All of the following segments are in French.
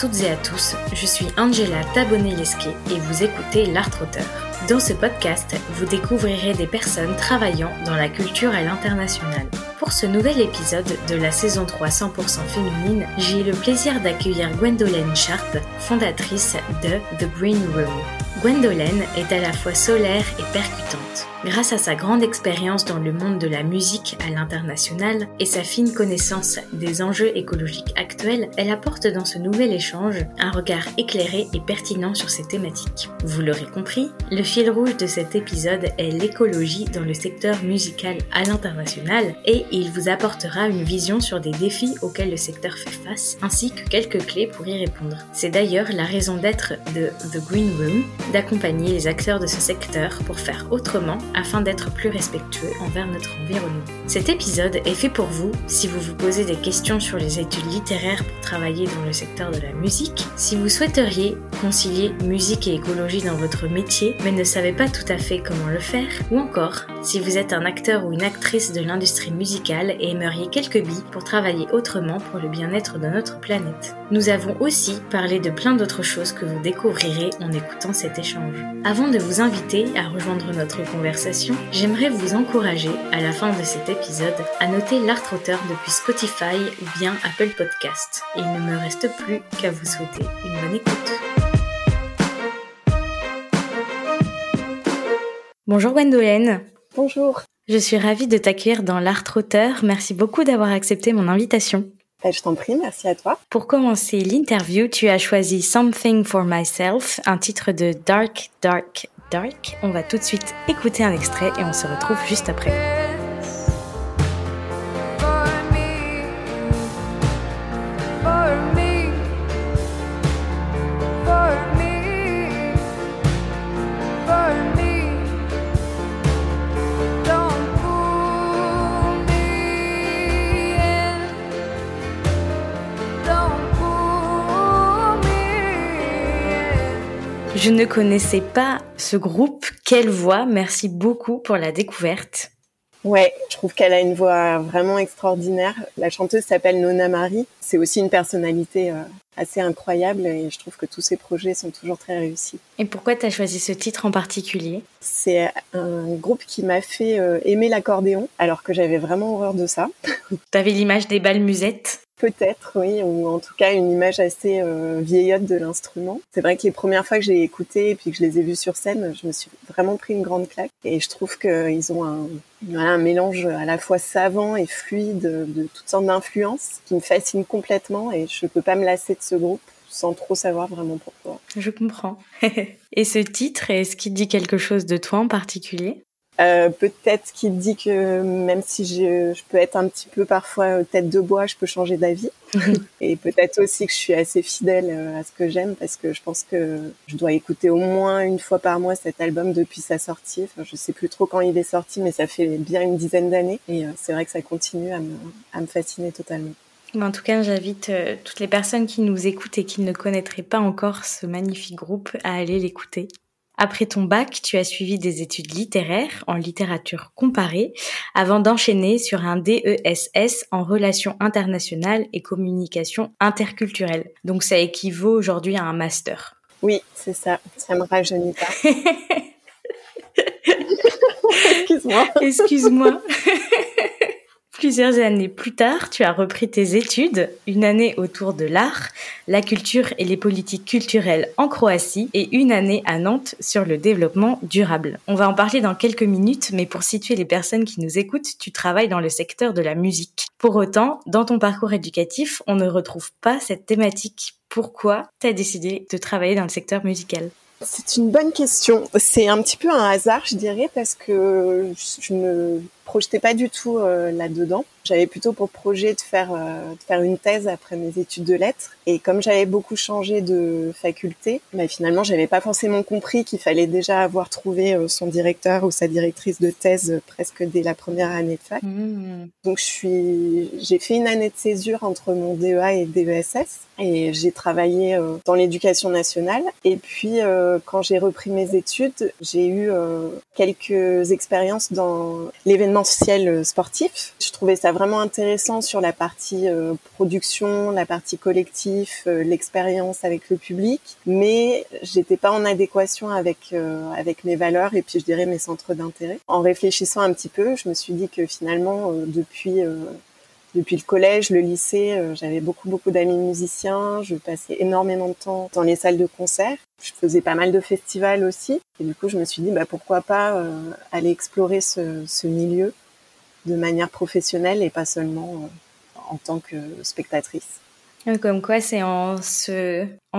toutes et à tous, je suis Angela Tabonnet-Lesquet et vous écoutez L'Art Auteur. Dans ce podcast, vous découvrirez des personnes travaillant dans la culture à l'international. Pour ce nouvel épisode de la saison 3 100% féminine, j'ai eu le plaisir d'accueillir Gwendolyn Sharp, fondatrice de The Green Room. Gwendolyn est à la fois solaire et percutante. Grâce à sa grande expérience dans le monde de la musique à l'international et sa fine connaissance des enjeux écologiques actuels, elle apporte dans ce nouvel échange un regard éclairé et pertinent sur ces thématiques. Vous l'aurez compris, le fil rouge de cet épisode est l'écologie dans le secteur musical à l'international et il vous apportera une vision sur des défis auxquels le secteur fait face ainsi que quelques clés pour y répondre. C'est d'ailleurs la raison d'être de The Green Room, d'accompagner les acteurs de ce secteur pour faire autrement afin d'être plus respectueux envers notre environnement. Cet épisode est fait pour vous si vous vous posez des questions sur les études littéraires pour travailler dans le secteur de la musique, si vous souhaiteriez concilier musique et écologie dans votre métier mais ne savez pas tout à fait comment le faire, ou encore si vous êtes un acteur ou une actrice de l'industrie musicale et aimeriez quelques billes pour travailler autrement pour le bien-être de notre planète. Nous avons aussi parlé de plein d'autres choses que vous découvrirez en écoutant cet échange. Avant de vous inviter à rejoindre notre conversation, j'aimerais vous encourager, à la fin de cet épisode, à noter l'art auteur depuis Spotify ou bien Apple Podcast. il ne me reste plus qu'à vous souhaiter une bonne écoute. Bonjour Gwendolyn. Bonjour. Je suis ravie de t'accueillir dans l'art auteur. Merci beaucoup d'avoir accepté mon invitation. Bah, je t'en prie, merci à toi. Pour commencer l'interview, tu as choisi Something for Myself, un titre de Dark, Dark, Dark. On va tout de suite écouter un extrait et on se retrouve juste après. Je ne connaissais pas ce groupe. Quelle voix Merci beaucoup pour la découverte. Ouais, je trouve qu'elle a une voix vraiment extraordinaire. La chanteuse s'appelle Nona Marie. C'est aussi une personnalité euh, assez incroyable et je trouve que tous ses projets sont toujours très réussis. Et pourquoi tu as choisi ce titre en particulier? C'est un groupe qui m'a fait euh, aimer l'accordéon alors que j'avais vraiment horreur de ça. Tu avais l'image des balles musettes? Peut-être, oui, ou en tout cas une image assez euh, vieillotte de l'instrument. C'est vrai que les premières fois que j'ai écouté et puis que je les ai vus sur scène, je me suis vraiment pris une grande claque. Et je trouve qu'ils ont un, mélange à la fois savant et fluide de toutes sortes d'influences qui me fascine complètement et je peux pas me lasser de ce groupe sans trop savoir vraiment pourquoi. Je comprends. et ce titre, est-ce qu'il dit quelque chose de toi en particulier? Euh, peut-être qu'il dit que même si je, je, peux être un petit peu parfois tête de bois, je peux changer d'avis. et peut-être aussi que je suis assez fidèle euh, à ce que j'aime parce que je pense que je dois écouter au moins une fois par mois cet album depuis sa sortie. Enfin, je sais plus trop quand il est sorti, mais ça fait bien une dizaine d'années. Et euh, c'est vrai que ça continue à me, à me fasciner totalement. En tout cas, j'invite toutes les personnes qui nous écoutent et qui ne connaîtraient pas encore ce magnifique groupe à aller l'écouter. Après ton bac, tu as suivi des études littéraires en littérature comparée avant d'enchaîner sur un DESS en relations internationales et communication interculturelle. Donc ça équivaut aujourd'hui à un master. Oui, c'est ça. Ça me rajeunit pas. Excuse-moi. Excuse-moi. Plusieurs années plus tard, tu as repris tes études, une année autour de l'art, la culture et les politiques culturelles en Croatie et une année à Nantes sur le développement durable. On va en parler dans quelques minutes, mais pour situer les personnes qui nous écoutent, tu travailles dans le secteur de la musique. Pour autant, dans ton parcours éducatif, on ne retrouve pas cette thématique. Pourquoi tu as décidé de travailler dans le secteur musical? C'est une bonne question. C'est un petit peu un hasard, je dirais, parce que je me projetais pas du tout euh, là-dedans. J'avais plutôt pour projet de faire euh, de faire une thèse après mes études de lettres. Et comme j'avais beaucoup changé de faculté, bah, finalement, j'avais pas forcément compris qu'il fallait déjà avoir trouvé euh, son directeur ou sa directrice de thèse presque dès la première année de fac. Mmh. Donc, je suis, j'ai fait une année de césure entre mon DEA et DESS et j'ai travaillé dans l'éducation nationale. Et puis, quand j'ai repris mes études, j'ai eu quelques expériences dans l'événement événementiel sportif. Je trouvais ça vraiment intéressant sur la partie production, la partie collectif, l'expérience avec le public, mais j'étais pas en adéquation avec avec mes valeurs et puis je dirais mes centres d'intérêt. En réfléchissant un petit peu, je me suis dit que finalement depuis depuis le collège, le lycée, euh, j'avais beaucoup beaucoup d'amis musiciens. Je passais énormément de temps dans les salles de concert. Je faisais pas mal de festivals aussi. Et du coup, je me suis dit, bah, pourquoi pas euh, aller explorer ce, milieu de manière professionnelle et pas seulement euh, en tant que spectatrice. Comme quoi, c'est en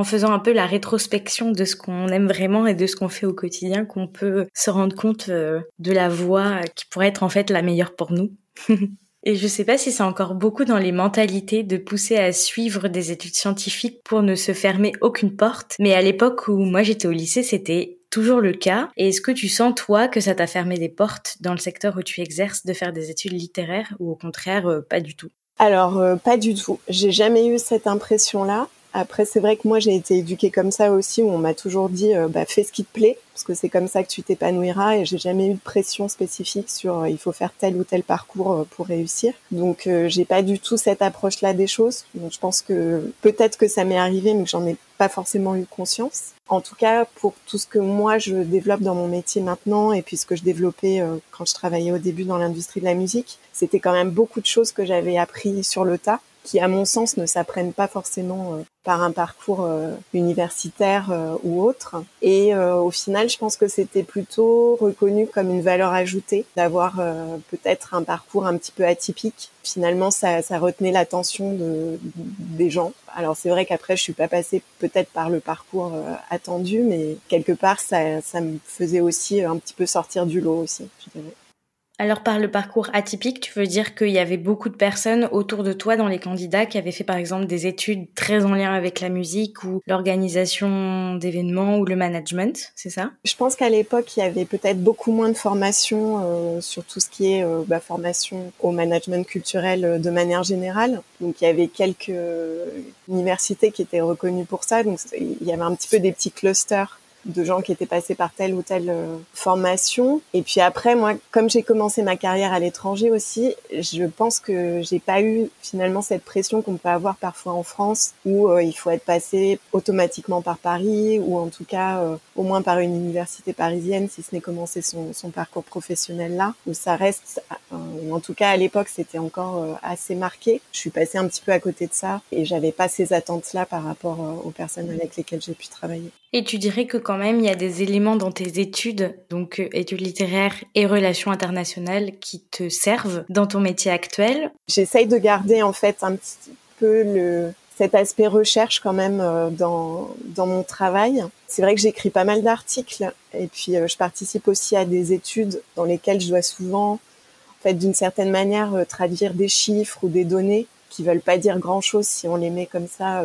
faisant un peu la rétrospection de ce qu'on aime vraiment et de ce qu'on fait au quotidien qu'on peut se rendre compte de la voie qui pourrait être en fait la meilleure pour nous. Et je sais pas si c'est encore beaucoup dans les mentalités de pousser à suivre des études scientifiques pour ne se fermer aucune porte. Mais à l'époque où moi j'étais au lycée, c'était toujours le cas. Et est-ce que tu sens, toi, que ça t'a fermé des portes dans le secteur où tu exerces de faire des études littéraires ou au contraire, euh, pas du tout? Alors, euh, pas du tout. J'ai jamais eu cette impression-là. Après, c'est vrai que moi, j'ai été éduquée comme ça aussi, où on m'a toujours dit, euh, bah, fais ce qui te plaît parce que c'est comme ça que tu t'épanouiras et j'ai jamais eu de pression spécifique sur euh, il faut faire tel ou tel parcours euh, pour réussir. Donc j'ai pas du tout cette approche-là des choses. Donc je pense que peut-être que ça m'est arrivé mais que j'en ai pas forcément eu conscience. En tout cas, pour tout ce que moi je développe dans mon métier maintenant et puis ce que je développais quand je travaillais au début dans l'industrie de la musique, c'était quand même beaucoup de choses que j'avais appris sur le tas qui, à mon sens, ne s'apprennent pas forcément par un parcours euh, universitaire euh, ou autre. Et au final, je pense que c'était plutôt reconnu comme une valeur ajoutée d'avoir peut-être un parcours un petit peu atypique. Finalement, ça, ça retenait l'attention de, des gens. Alors c'est vrai qu'après, je suis pas passée peut-être par le parcours attendu, mais quelque part, ça, ça me faisait aussi un petit peu sortir du lot aussi, je dirais. Alors par le parcours atypique, tu veux dire qu'il y avait beaucoup de personnes autour de toi dans les candidats qui avaient fait par exemple des études très en lien avec la musique ou l'organisation d'événements ou le management, c'est ça? Je pense qu'à l'époque, il y avait peut-être beaucoup moins de formation euh, sur tout ce qui est euh, bah, formation au management culturel euh, de manière générale. Donc il y avait quelques universités qui étaient reconnues pour ça. Donc il y avait un petit peu des petits clusters de gens qui étaient passés par telle ou telle euh, formation. Et puis après, moi, comme j'ai commencé ma carrière à l'étranger aussi, je pense que j'ai pas eu finalement cette pression qu'on peut avoir parfois en France, où euh, il faut être passé automatiquement par Paris, ou en tout cas euh, au moins par une université parisienne, si ce n'est commencer son, son, parcours professionnel là, où ça reste, en tout cas à l'époque, c'était encore assez marqué. Je suis passée un petit peu à côté de ça, et j'avais pas ces attentes-là par rapport aux personnes avec lesquelles j'ai pu travailler. Et tu dirais que quand même, il y a des éléments dans tes études, donc euh, études littéraires et relations internationales, qui te servent dans ton métier actuel J'essaye de garder en fait un petit peu cet aspect recherche quand même euh, dans, dans mon travail. C'est vrai que j'écris pas mal d'articles et puis euh, je participe aussi à des études dans lesquelles je dois souvent, en fait, d'une certaine manière, traduire des chiffres ou des données qui veulent pas dire grand chose si on les met comme ça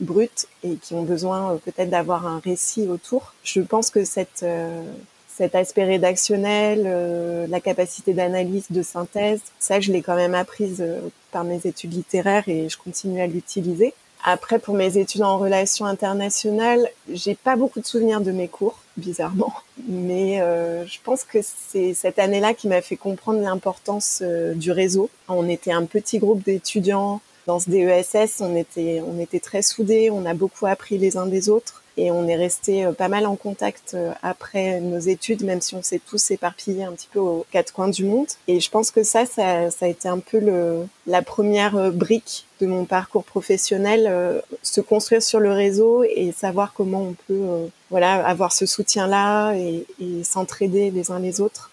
brutes et qui ont besoin euh, peut-être d'avoir un récit autour. Je pense que cette, euh, cet aspect rédactionnel, euh, la capacité d'analyse, de synthèse, ça, je l'ai quand même apprise par mes études littéraires et je continue à l'utiliser. Après, pour mes études en relations internationales, j'ai pas beaucoup de souvenirs de mes cours, bizarrement, mais euh, je pense que c'est cette année-là qui m'a fait comprendre l'importance du réseau. On était un petit groupe d'étudiants dans ce DESS, on était, très soudés, on a beaucoup appris les uns des autres et on est resté euh, pas mal en contact euh, après nos études, même si on s'est tous éparpillés un petit peu aux quatre coins du monde. Et je pense que ça, ça, a été un peu la première euh, brique de mon parcours professionnel, se construire sur le réseau et savoir comment on peut, voilà, avoir ce soutien-là et, et s'entraider les uns les autres.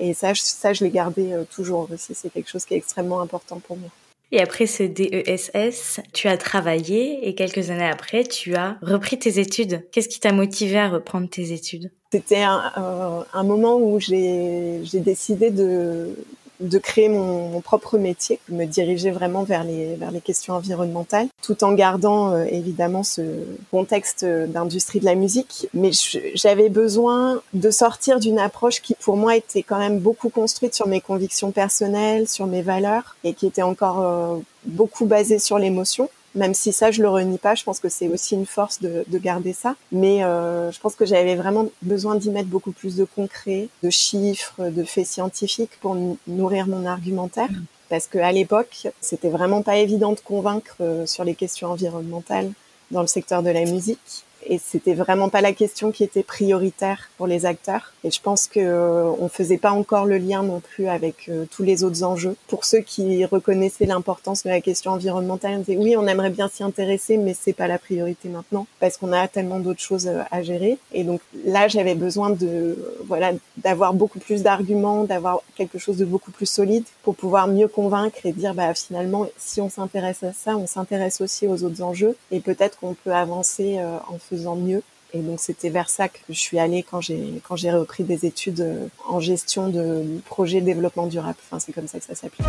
Et ça, ça, je l'ai gardé toujours aussi. C'est quelque chose qui est extrêmement important pour moi. Et après ce DESS, tu as travaillé et quelques années après, tu as repris tes études. Qu'est-ce qui t'a motivé à reprendre tes études? C'était un, euh, un, moment où j'ai décidé de, de créer mon, propre métier, me diriger vraiment vers les, vers les questions environnementales, tout en gardant euh, évidemment ce contexte d'industrie de la musique. Mais j'avais besoin de sortir d'une approche qui pour moi était quand même beaucoup construite sur mes convictions personnelles, sur mes valeurs, et qui était encore euh, beaucoup basée sur l'émotion. Même si ça, je le renie pas, je pense que c'est aussi une force de, de garder ça. Mais euh, je pense que j'avais vraiment besoin d'y mettre beaucoup plus de concret, de chiffres, de faits scientifiques pour nourrir mon argumentaire. Parce qu'à l'époque, c'était vraiment pas évident de convaincre euh, sur les questions environnementales dans le secteur de la musique et c'était vraiment pas la question qui était prioritaire pour les acteurs. Et je pense que euh, on faisait pas encore le lien non plus avec euh, tous les autres enjeux. Pour ceux qui reconnaissaient l'importance de la question environnementale, on disait oui, on aimerait bien s'y intéresser, mais c'est pas la priorité maintenant parce qu'on a tellement d'autres choses euh, à gérer. Et donc là, j'avais besoin de voilà d'avoir beaucoup plus d'arguments, d'avoir quelque chose de beaucoup plus solide pour pouvoir mieux convaincre et dire bah finalement si on s'intéresse à ça, on s'intéresse aussi aux autres enjeux et peut-être qu'on peut avancer en faisant mieux. Et donc c'était vers ça que je suis allée quand j'ai quand j'ai repris des études euh, en gestion de projet développement durable. Enfin c'est comme ça que ça s'appelle.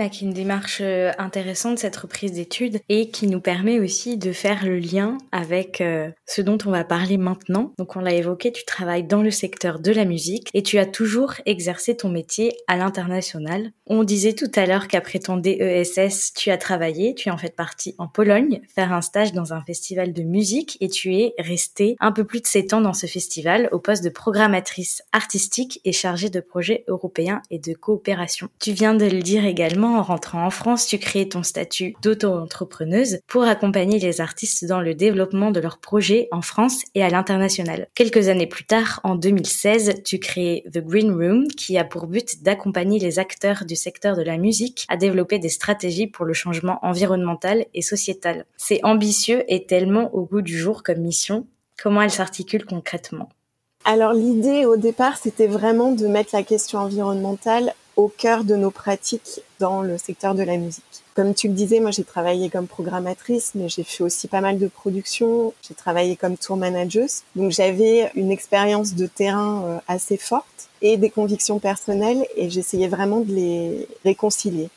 Bah, qui est une démarche euh, intéressante cette reprise d'études et qui nous permet aussi de faire le lien avec euh, ce dont on va parler maintenant. Donc on l'a évoqué, tu travailles dans le secteur de la musique et tu as toujours exercé ton métier à l'international. On disait tout à l'heure qu'après ton DESS, tu as travaillé, tu es en fait partie en Pologne faire un stage dans un festival de musique et tu es restée un peu plus de 7 ans dans ce festival au poste de programmatrice artistique et chargée de projets européens et de coopération. Tu viens de le dire également en rentrant en France, tu crées ton statut d'auto-entrepreneuse pour accompagner les artistes dans le développement de leurs projets en France et à l'international. Quelques années plus tard, en 2016, tu crées The Green Room qui a pour but d'accompagner les acteurs du secteur de la musique à développer des stratégies pour le changement environnemental et sociétal. C'est ambitieux et tellement au goût du jour comme mission. Comment elle s'articule concrètement? Alors l'idée au départ, c'était vraiment de mettre la question environnementale au cœur de nos pratiques dans le secteur de la musique. Comme tu le disais, moi j'ai travaillé comme programmatrice, mais j'ai fait aussi pas mal de production. J'ai travaillé comme tour manager, donc j'avais une expérience de terrain euh, assez forte et des convictions personnelles, et j'essayais vraiment de les réconcilier.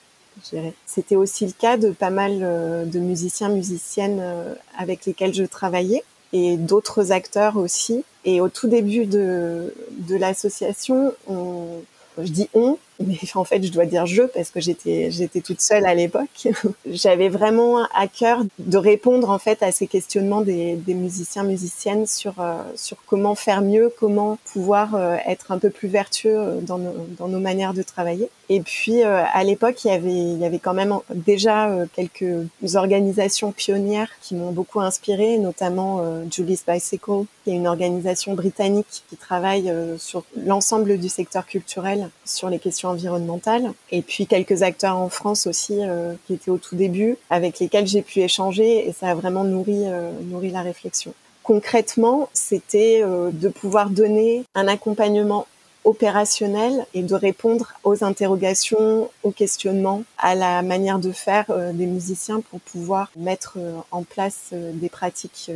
C'était aussi le cas de pas mal euh, de musiciens, musiciennes euh, avec lesquels je travaillais et d'autres acteurs aussi. Et au tout début de, de l'association, on, je dis on, mais en fait je dois dire je parce que j'étais j'étais toute seule à l'époque. J'avais vraiment à cœur de répondre en fait à ces questionnements des, des musiciens musiciennes sur euh, sur comment faire mieux, comment pouvoir euh, être un peu plus vertueux euh, dans nos, dans nos manières de travailler. Et puis à l'époque il y avait il y avait quand même déjà quelques organisations pionnières qui m'ont beaucoup inspirée, notamment Julie's Bicycle, qui est une organisation britannique qui travaille sur l'ensemble du secteur culturel sur les questions environnementale. Et puis quelques acteurs en France aussi euh, qui étaient au tout début, avec lesquels j'ai pu échanger et ça a vraiment nourri, euh, nourri la réflexion. Concrètement, c'était euh, de pouvoir donner un accompagnement opérationnel et de répondre aux interrogations, aux questionnements, à la manière de faire des musiciens pour pouvoir mettre en place des pratiques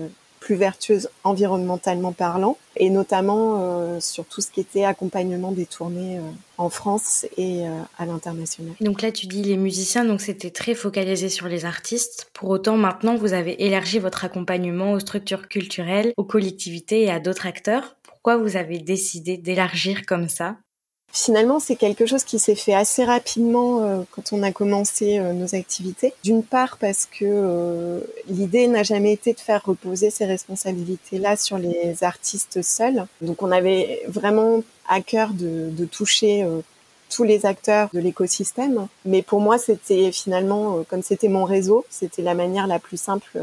plus vertueuse environnementalement parlant, et notamment euh, sur tout ce qui était accompagnement des tournées euh, en France et euh, à l'international. Donc là, tu dis les musiciens, donc c'était très focalisé sur les artistes. Pour autant, maintenant, vous avez élargi votre accompagnement aux structures culturelles, aux collectivités et à d'autres acteurs. Pourquoi vous avez décidé d'élargir comme ça? Finalement, c'est quelque chose qui s'est fait assez rapidement euh, quand on a commencé euh, nos activités. D'une part parce que euh, l'idée n'a jamais été de faire reposer ces responsabilités-là sur les artistes seuls. Donc on avait vraiment à cœur de, de toucher tous les acteurs de l'écosystème. Mais pour moi, c'était finalement, comme c'était mon réseau, c'était la manière la plus simple,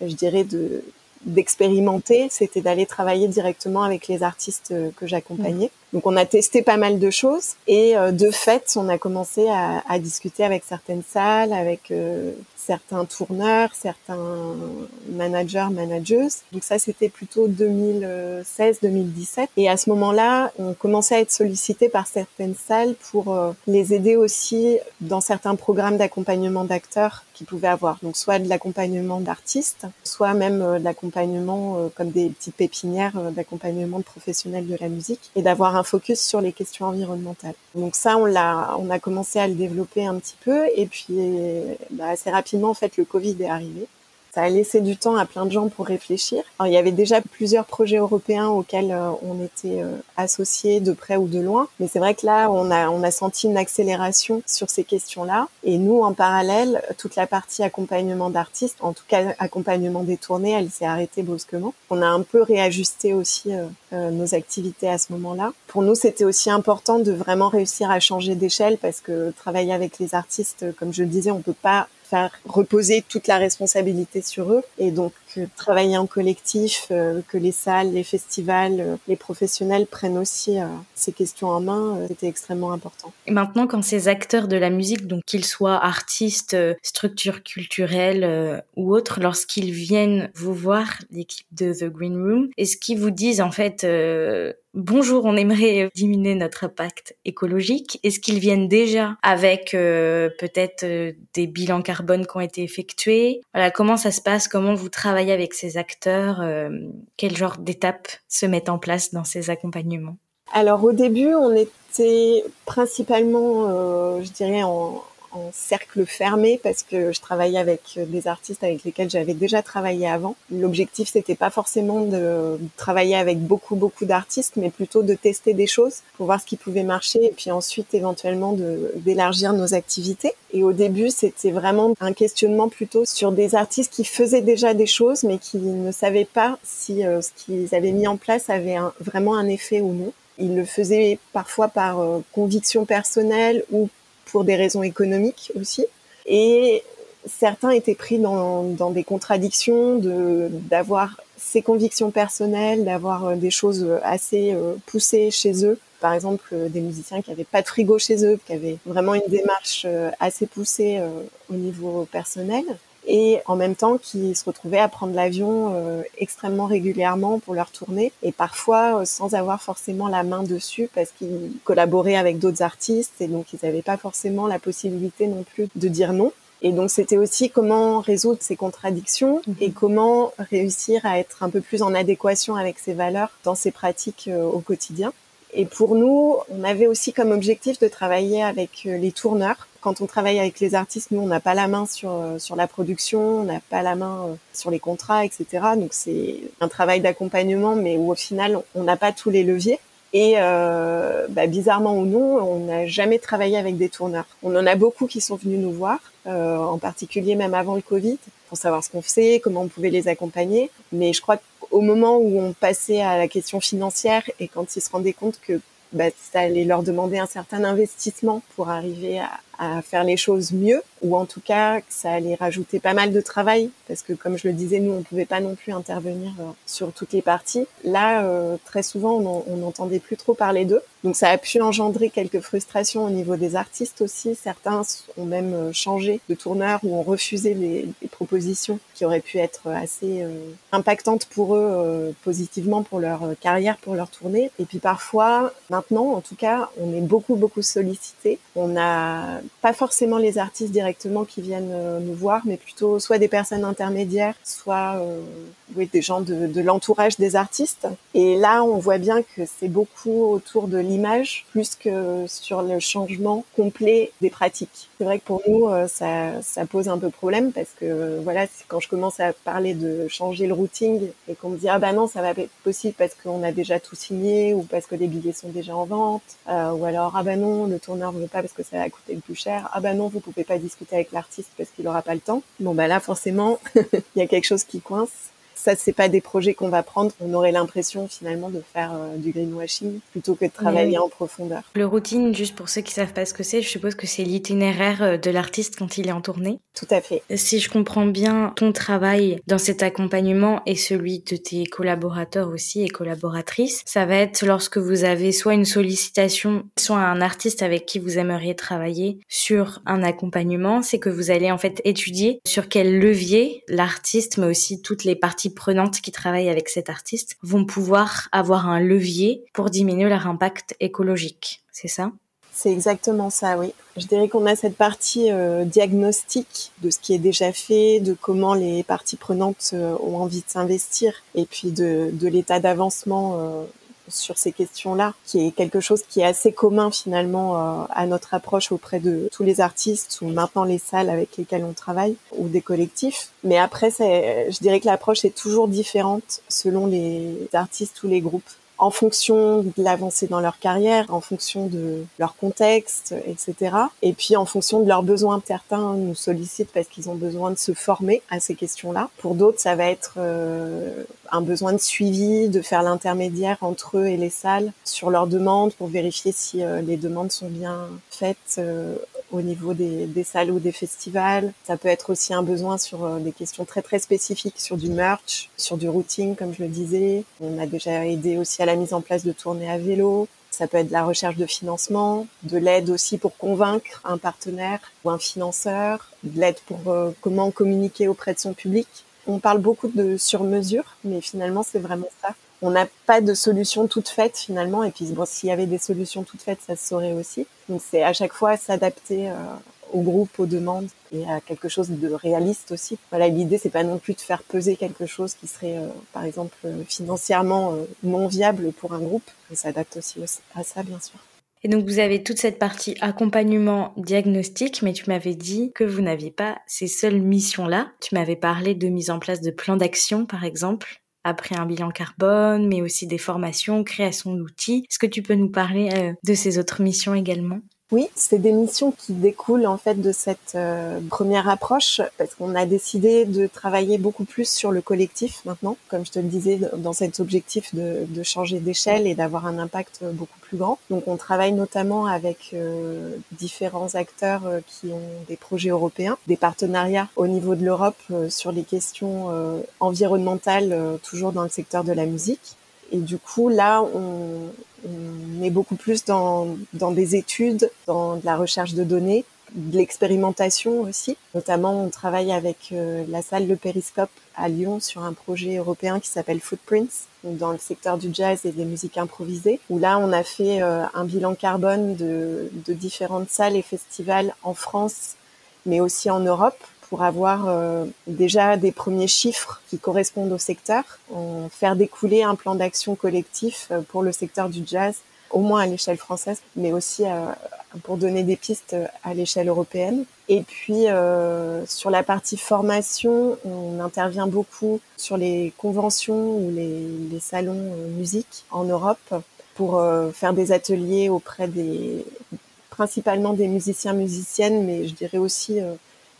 je dirais, de d'expérimenter, c'était d'aller travailler directement avec les artistes que j'accompagnais. Donc on a testé pas mal de choses et euh, de fait on a commencé à, à discuter avec certaines salles, avec euh, certains tourneurs, certains managers, managers. Donc ça c'était plutôt 2016-2017 et à ce moment-là on commençait à être sollicité par certaines salles pour euh, les aider aussi dans certains programmes d'accompagnement d'acteurs qu'ils pouvaient avoir. Donc soit de l'accompagnement d'artistes, soit même de l'accompagnement comme des petites pépinières d'accompagnement de professionnels de la musique et d'avoir un focus sur les questions environnementales. Donc ça, on l'a, on a commencé à le développer un petit peu, et puis bah, assez rapidement, en fait, le Covid est arrivé. Ça a laissé du temps à plein de gens pour réfléchir. Alors, il y avait déjà plusieurs projets européens auxquels euh, on était euh, associés de près ou de loin, mais c'est vrai que là, on a, on a senti une accélération sur ces questions-là. Et nous, en parallèle, toute la partie accompagnement d'artistes, en tout cas accompagnement des tournées, elle s'est arrêtée brusquement. On a un peu réajusté aussi euh, nos activités à ce moment-là. Pour nous, c'était aussi important de vraiment réussir à changer d'échelle parce que travailler avec les artistes, comme je le disais, on peut pas faire reposer toute la responsabilité sur eux. Et donc euh, travailler en collectif, euh, que les salles, les festivals, euh, les professionnels prennent aussi ces questions en main, c'était extrêmement important. Et maintenant, quand ces acteurs de la musique, donc qu'ils soient artistes, structures culturelles ou autres, lorsqu'ils viennent vous voir, l'équipe de The Green Room, est-ce qu'ils vous disent en fait bonjour, on aimerait diminuer notre impact écologique. Est-ce qu'ils viennent déjà avec peut-être des bilans carbone qui ont été effectués? Voilà, comment ça se passe? Comment vous travaillez avec ces acteurs euh, Quel genre d'étapes se mettent en place dans ces accompagnements? Alors au début, on était principalement, euh, je dirais, en, cercle fermé parce que je travaillais avec des artistes avec lesquels j'avais déjà travaillé avant. L'objectif c'était pas forcément de travailler avec beaucoup beaucoup d'artistes mais plutôt de tester des choses pour voir ce qui pouvait marcher et puis ensuite éventuellement d'élargir nos activités. Et au début, c'était vraiment un questionnement plutôt sur des artistes qui faisaient déjà des choses mais qui ne savaient pas si euh, ce qu'ils avaient mis en place avait vraiment un effet ou non. Ils le faisaient parfois par euh, conviction personnelle ou pour des raisons économiques aussi. Et certains étaient pris dans, dans des contradictions de d'avoir ces convictions personnelles, d'avoir euh, des choses assez euh, poussées chez eux. Par exemple, euh, des musiciens qui avaient pas de frigo chez eux, qui avaient vraiment une démarche assez poussée au niveau personnel et en même temps qui se retrouvaient à prendre l'avion euh, extrêmement régulièrement pour leur tournée et parfois euh, sans avoir forcément la main dessus parce qu'ils collaboraient avec d'autres artistes et donc ils n'avaient pas forcément la possibilité non plus de dire non. Et donc c'était aussi comment résoudre ces contradictions mhm. et comment réussir à être un peu plus en adéquation avec ses valeurs dans ses pratiques euh, au quotidien. Et pour nous, on avait aussi comme objectif de travailler avec les tourneurs quand on travaille avec les artistes, nous, on n'a pas la main sur, euh, sur la production, on n'a pas la main euh, sur les contrats, etc. Donc c'est un travail d'accompagnement, mais où au final, on n'a pas tous les leviers. Et euh, bah, bizarrement ou non, on n'a jamais travaillé avec des tourneurs. On en a beaucoup qui sont venus nous voir, euh, en particulier même avant le Covid, pour savoir ce qu'on faisait, comment on pouvait les accompagner. Mais je crois qu'au moment où on passait à la question financière et quand ils se rendaient compte que bah, ça allait leur demander un certain investissement pour arriver à, à faire les choses mieux, ou en tout cas ça allait rajouter pas mal de travail, parce que comme je le disais, nous on pouvait pas non plus intervenir euh, sur toutes les parties. Là, euh, très souvent, on n'entendait plus trop parler d'eux, donc ça a pu engendrer quelques frustrations au niveau des artistes aussi. Certains ont même euh, changé de tourneur ou ont refusé les, propositions qui auraient pu être assez impactantes pour eux positivement pour leur carrière, pour leur tournée. Et puis parfois, maintenant en tout cas, on est beaucoup beaucoup sollicité. On a pas forcément les artistes directement qui viennent euh, nous voir, mais plutôt soit des personnes intermédiaires, soit euh, oui, des gens de, de l'entourage des artistes. Et là, on voit bien que c'est beaucoup autour de l'image plus que sur le changement complet des pratiques. C'est vrai que pour nous, euh, ça, ça pose un peu problème parce que voilà, quand je commence à parler de changer le routing et qu'on me dit ah bah non, ça va pas être possible parce qu'on a déjà tout signé ou parce que les billets sont déjà en vente, euh, ou alors ah bah non, le tourneur veut pas parce que ça va coûter le plus cher. Ah bah non, vous pouvez pas discuter avec l'artiste parce qu'il aura pas le temps. Bon bah là forcément, il y a quelque chose qui coince ça c'est pas des projets qu'on va prendre. On aurait l'impression finalement de faire euh, du greenwashing plutôt que de travailler en profondeur. Le routine, juste pour ceux qui savent pas ce que c'est, je suppose que c'est l'itinéraire euh, de l'artiste quand il est en tournée. Tout à fait. Si je comprends bien, ton travail dans cet accompagnement et celui de tes collaborateurs aussi et collaboratrices, ça va être lorsque vous avez soit une sollicitation, soit un artiste avec qui vous aimeriez travailler sur un accompagnement, c'est que vous allez en fait étudier sur quel levier l'artiste, mais aussi toutes les parties prenantes qui travaillent avec cet artiste vont pouvoir avoir un levier pour diminuer leur impact écologique. C'est ça? C'est exactement ça, oui. Je dirais qu'on a cette partie euh, diagnostique de ce qui est déjà fait, de comment les parties prenantes euh, ont envie de s'investir, et puis de, l'état d'avancement euh, sur ces questions-là, qui est quelque chose qui est assez commun finalement à notre approche auprès de tous les artistes ou maintenant les salles avec lesquelles on travaille ou des collectifs. Mais après, je dirais que l'approche est toujours différente selon les artistes ou les groupes en fonction de l'avancée dans leur carrière, en fonction de leur contexte, etc. Et puis en fonction de leurs besoins. Certains nous sollicitent parce qu'ils ont besoin de se former à ces questions-là. Pour d'autres, ça va être euh, un besoin de suivi, de faire l'intermédiaire entre eux et les salles sur leurs demandes pour vérifier si euh, les demandes sont bien faites euh, au niveau des, des, salles ou des festivals. Ça peut être aussi un besoin sur euh, des questions très très spécifiques, sur du merch, sur du routing, comme je le disais. On a déjà aidé aussi à la mise en place de tournées à vélo. Ça peut être de la recherche de financement, de l'aide aussi pour convaincre un partenaire ou un financeur, de l'aide pour euh, comment communiquer auprès de son public. On parle beaucoup de sur-mesure, mais finalement c'est vraiment ça on n'a pas de solution toute faite finalement. Et puis bon, s'il y avait des solutions toutes faites, ça se saurait aussi. Donc c'est à chaque fois s'adapter euh, au groupe, aux demandes et à quelque chose de réaliste aussi. Voilà, l'idée c'est pas non plus de faire peser quelque chose qui serait, euh, par exemple, financièrement euh, non viable pour un groupe. On s'adapte aussi à ça, bien sûr. Et donc vous avez toute cette partie accompagnement diagnostic, mais tu m'avais dit que vous n'aviez pas ces seules missions-là. Tu m'avais parlé de mise en place de plans d'action, par exemple après un bilan carbone, mais aussi des formations, création d'outils. Est-ce que tu peux nous parler euh, de ces autres missions également? Oui, c'est des missions qui découlent en fait de cette euh, première approche parce qu'on a décidé de travailler beaucoup plus sur le collectif maintenant, comme je te le disais, dans cet objectif de, changer d'échelle et d'avoir un impact beaucoup plus grand. Donc on travaille notamment avec euh, différents acteurs euh, qui ont des projets européens, des partenariats au niveau de l'Europe sur les questions environnementales, toujours dans le secteur de la musique. Et du coup, là, on, est beaucoup plus dans, des études, dans de la recherche de données, de l'expérimentation aussi. Notamment, on travaille avec euh, la salle Le Périscope à Lyon sur un projet européen qui s'appelle Footprints, dans le secteur du jazz et des musiques improvisées, où là, on a fait euh, un bilan carbone de différentes salles et festivals en France, mais aussi en Europe, pour avoir euh, déjà des premiers chiffres qui correspondent au secteur, faire découler un plan d'action collectif euh, pour le secteur du jazz, au moins à l'échelle française, mais aussi euh, pour donner des pistes à l'échelle européenne. Et puis sur la partie formation, on intervient beaucoup sur les conventions ou les, les salons musique en Europe pour faire des ateliers auprès des principalement des musiciens musiciennes, mais je dirais aussi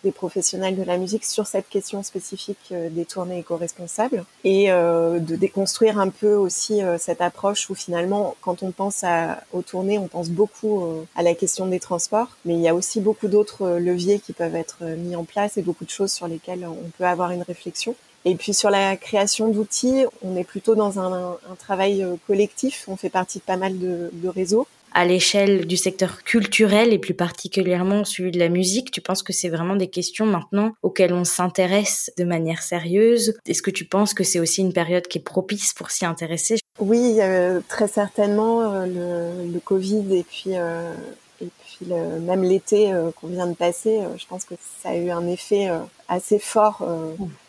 des professionnels de la musique sur cette question spécifique euh, des tournées éco-responsables et euh, de déconstruire un peu aussi euh, cette approche où finalement quand on pense à, aux tournées on pense beaucoup à la question des transports. Mais il y a aussi beaucoup d'autres leviers qui peuvent être mis en place et beaucoup de choses sur lesquelles on peut avoir une réflexion. Et puis sur la création d'outils, on est plutôt dans un, un, travail collectif. On fait partie de pas mal de, de réseaux à l'échelle du secteur culturel et plus particulièrement celui de la musique, tu penses que c'est vraiment des questions maintenant auxquelles on s'intéresse de manière sérieuse? Est-ce que tu penses que c'est aussi une période qui est propice pour s'y intéresser? Oui, très certainement euh, le, Covid et puis euh, et puis même l'été euh, qu'on vient de passer, je pense que ça a eu un effet assez fort.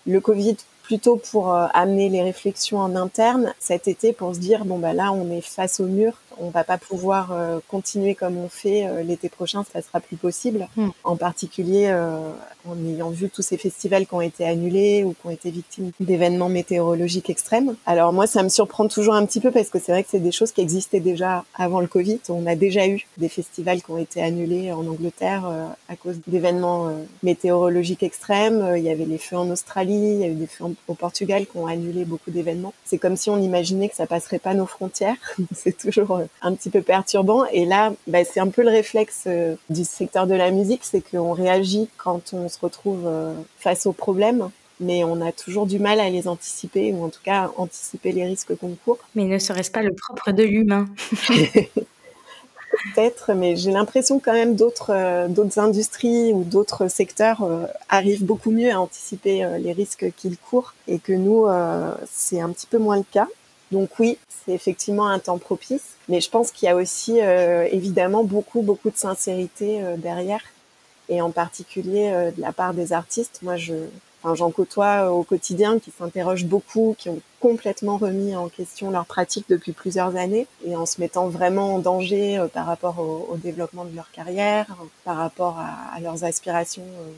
Le Covid plutôt pour amener les réflexions en interne cet été pour se dire bon bah là on est face au mur on va pas pouvoir euh, continuer comme on fait euh, l'été prochain, ça sera plus possible. Hmm. En particulier euh, en ayant vu tous ces festivals qui ont été annulés ou qui ont été victimes d'événements météorologiques extrêmes. Alors moi, ça me surprend toujours un petit peu parce que c'est vrai que c'est des choses qui existaient déjà avant le Covid. On a déjà eu des festivals qui ont été annulés en Angleterre à cause d'événements météorologiques extrêmes. Il y avait les feux en Australie, il y a eu des feux au Portugal qui ont annulé beaucoup d'événements. C'est comme si on imaginait que ça passerait pas nos frontières. c'est toujours un petit peu perturbant. Et là, bah, c'est un peu le réflexe euh, du secteur de la musique, c'est qu'on réagit quand on se retrouve euh, face aux problèmes mais on a toujours du mal à les anticiper, ou en tout cas anticiper les risques qu'on court. Mais ne serait-ce pas le propre de l'humain Peut-être, mais j'ai l'impression quand même d'autres euh, d'autres industries ou d'autres secteurs arrivent beaucoup mieux à anticiper les risques qu'ils courent et que nous, c'est un petit peu moins le cas. Donc oui, c'est effectivement un temps propice, mais je pense qu'il y a aussi euh, évidemment beaucoup beaucoup de sincérité euh, derrière, et en particulier euh, de la part des artistes. Moi, je, enfin, j'en côtoie au quotidien qui s'interrogent beaucoup, qui ont complètement remis en question leur pratique depuis plusieurs années et en se mettant vraiment en danger euh, par rapport au, développement de leur carrière, par rapport à, leurs aspirations, euh,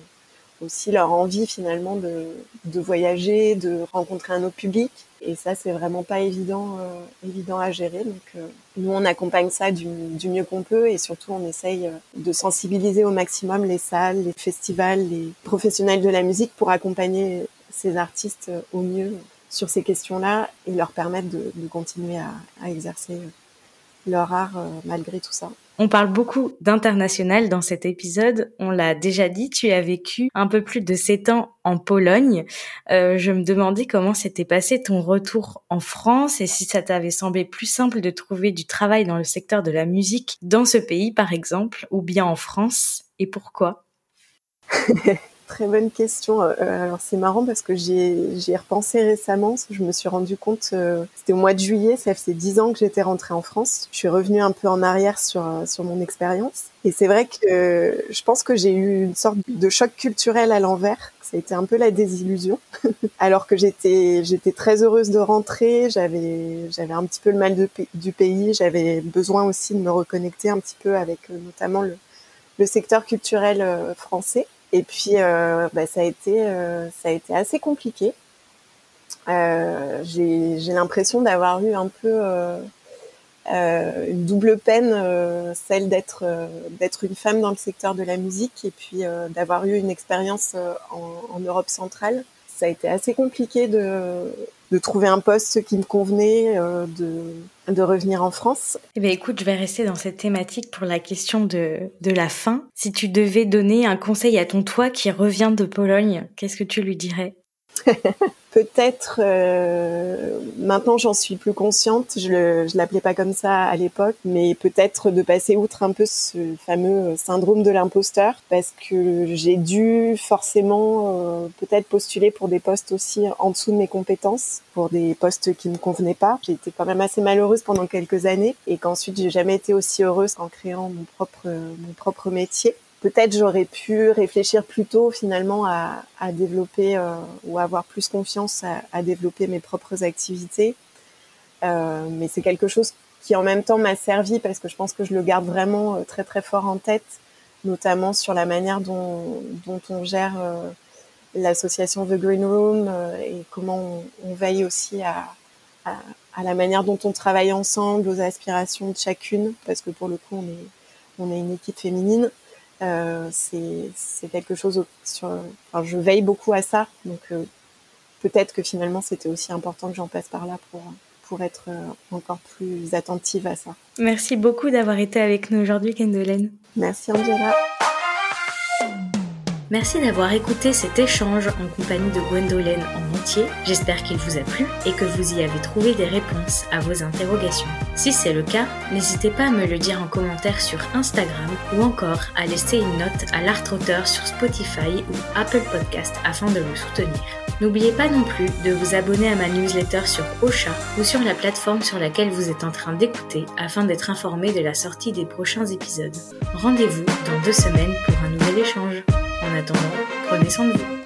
aussi leur envie finalement de, de, voyager, de rencontrer un autre public. Et ça, c'est vraiment pas évident, euh, évident à gérer. Donc, nous, on accompagne ça du, du mieux qu'on peut et surtout, on essaye de sensibiliser au maximum les salles, les festivals, les professionnels de la musique pour accompagner ces artistes au mieux sur ces questions-là et leur permettre de, continuer à, exercer leur art euh, malgré tout ça. On parle beaucoup d'international dans cet épisode. On l'a déjà dit, tu as vécu un peu plus de sept ans en Pologne. Euh, je me demandais comment s'était passé ton retour en France et si ça t'avait semblé plus simple de trouver du travail dans le secteur de la musique dans ce pays, par exemple, ou bien en France, et pourquoi? Très bonne question. Euh, alors c'est marrant parce que j'y ai repensé récemment. Je me suis rendu compte, euh, c'était au mois de juillet, ça faisait dix ans que j'étais rentrée en France. Je suis revenue un peu en arrière sur euh, sur mon expérience. Et c'est vrai que je pense que j'ai eu une sorte de choc culturel à l'envers. Ça a été un peu la désillusion. Alors que j'étais très heureuse de rentrer. J'avais un petit peu le mal du pays. J'avais besoin aussi de me reconnecter un petit peu avec notamment le secteur culturel français. Et puis, euh, bah, ça a été, euh, ça a été assez compliqué. Euh, j'ai l'impression d'avoir eu un peu une double peine, celle d'être d'être une femme dans le secteur de la musique et puis d'avoir eu une expérience en, en Europe centrale ça a été assez compliqué de, de trouver un poste qui me convenait, euh, de, de revenir en France. Eh bien, écoute, je vais rester dans cette thématique pour la question de, de la fin. Si tu devais donner un conseil à ton toi qui revient de Pologne, qu'est-ce que tu lui dirais? peut-être euh, maintenant j'en suis plus consciente, je je l'appelais pas comme ça à l'époque, mais peut-être de passer outre un peu ce fameux syndrome de l'imposteur parce que j'ai dû forcément euh, peut-être postuler pour des postes aussi en dessous de mes compétences, pour des postes qui ne me convenaient pas. J'ai été quand même assez malheureuse pendant quelques années et qu'ensuite j'ai jamais été aussi heureuse qu'en créant mon propre mon propre métier peut-être j'aurais pu réfléchir plus tôt finalement à, à développer euh, ou avoir plus confiance à, à, développer mes propres activités. Euh, mais c'est quelque chose qui en même temps m'a servi parce que je pense que je le garde vraiment euh, très très fort en tête, notamment sur la manière dont, dont on gère euh, l'association The Green Room et comment on, on veille aussi à, à, à, la manière dont on travaille ensemble, aux aspirations de chacune, parce que pour le coup on est, on est une équipe féminine. Euh, c'est quelque chose sur. Enfin, je veille beaucoup à ça, donc euh, peut-être que finalement c'était aussi important que j'en passe par là pour pour être euh, encore plus attentive à ça. Merci beaucoup d'avoir été avec nous aujourd'hui, Kendolène. Merci Angela. Merci d'avoir écouté cet échange en compagnie de Gwendolyn en entier. J'espère qu'il vous a plu et que vous y avez trouvé des réponses à vos interrogations. Si c'est le cas, n'hésitez pas à me le dire en commentaire sur Instagram ou encore à laisser une note à l'art auteur sur Spotify ou Apple Podcast afin de le soutenir. N'oubliez pas non plus de vous abonner à ma newsletter sur Ocha ou sur la plateforme sur laquelle vous êtes en train d'écouter afin d'être informé de la sortie des prochains épisodes. Rendez-vous dans deux semaines pour un nouvel échange. En attendant, prenez soin de vous.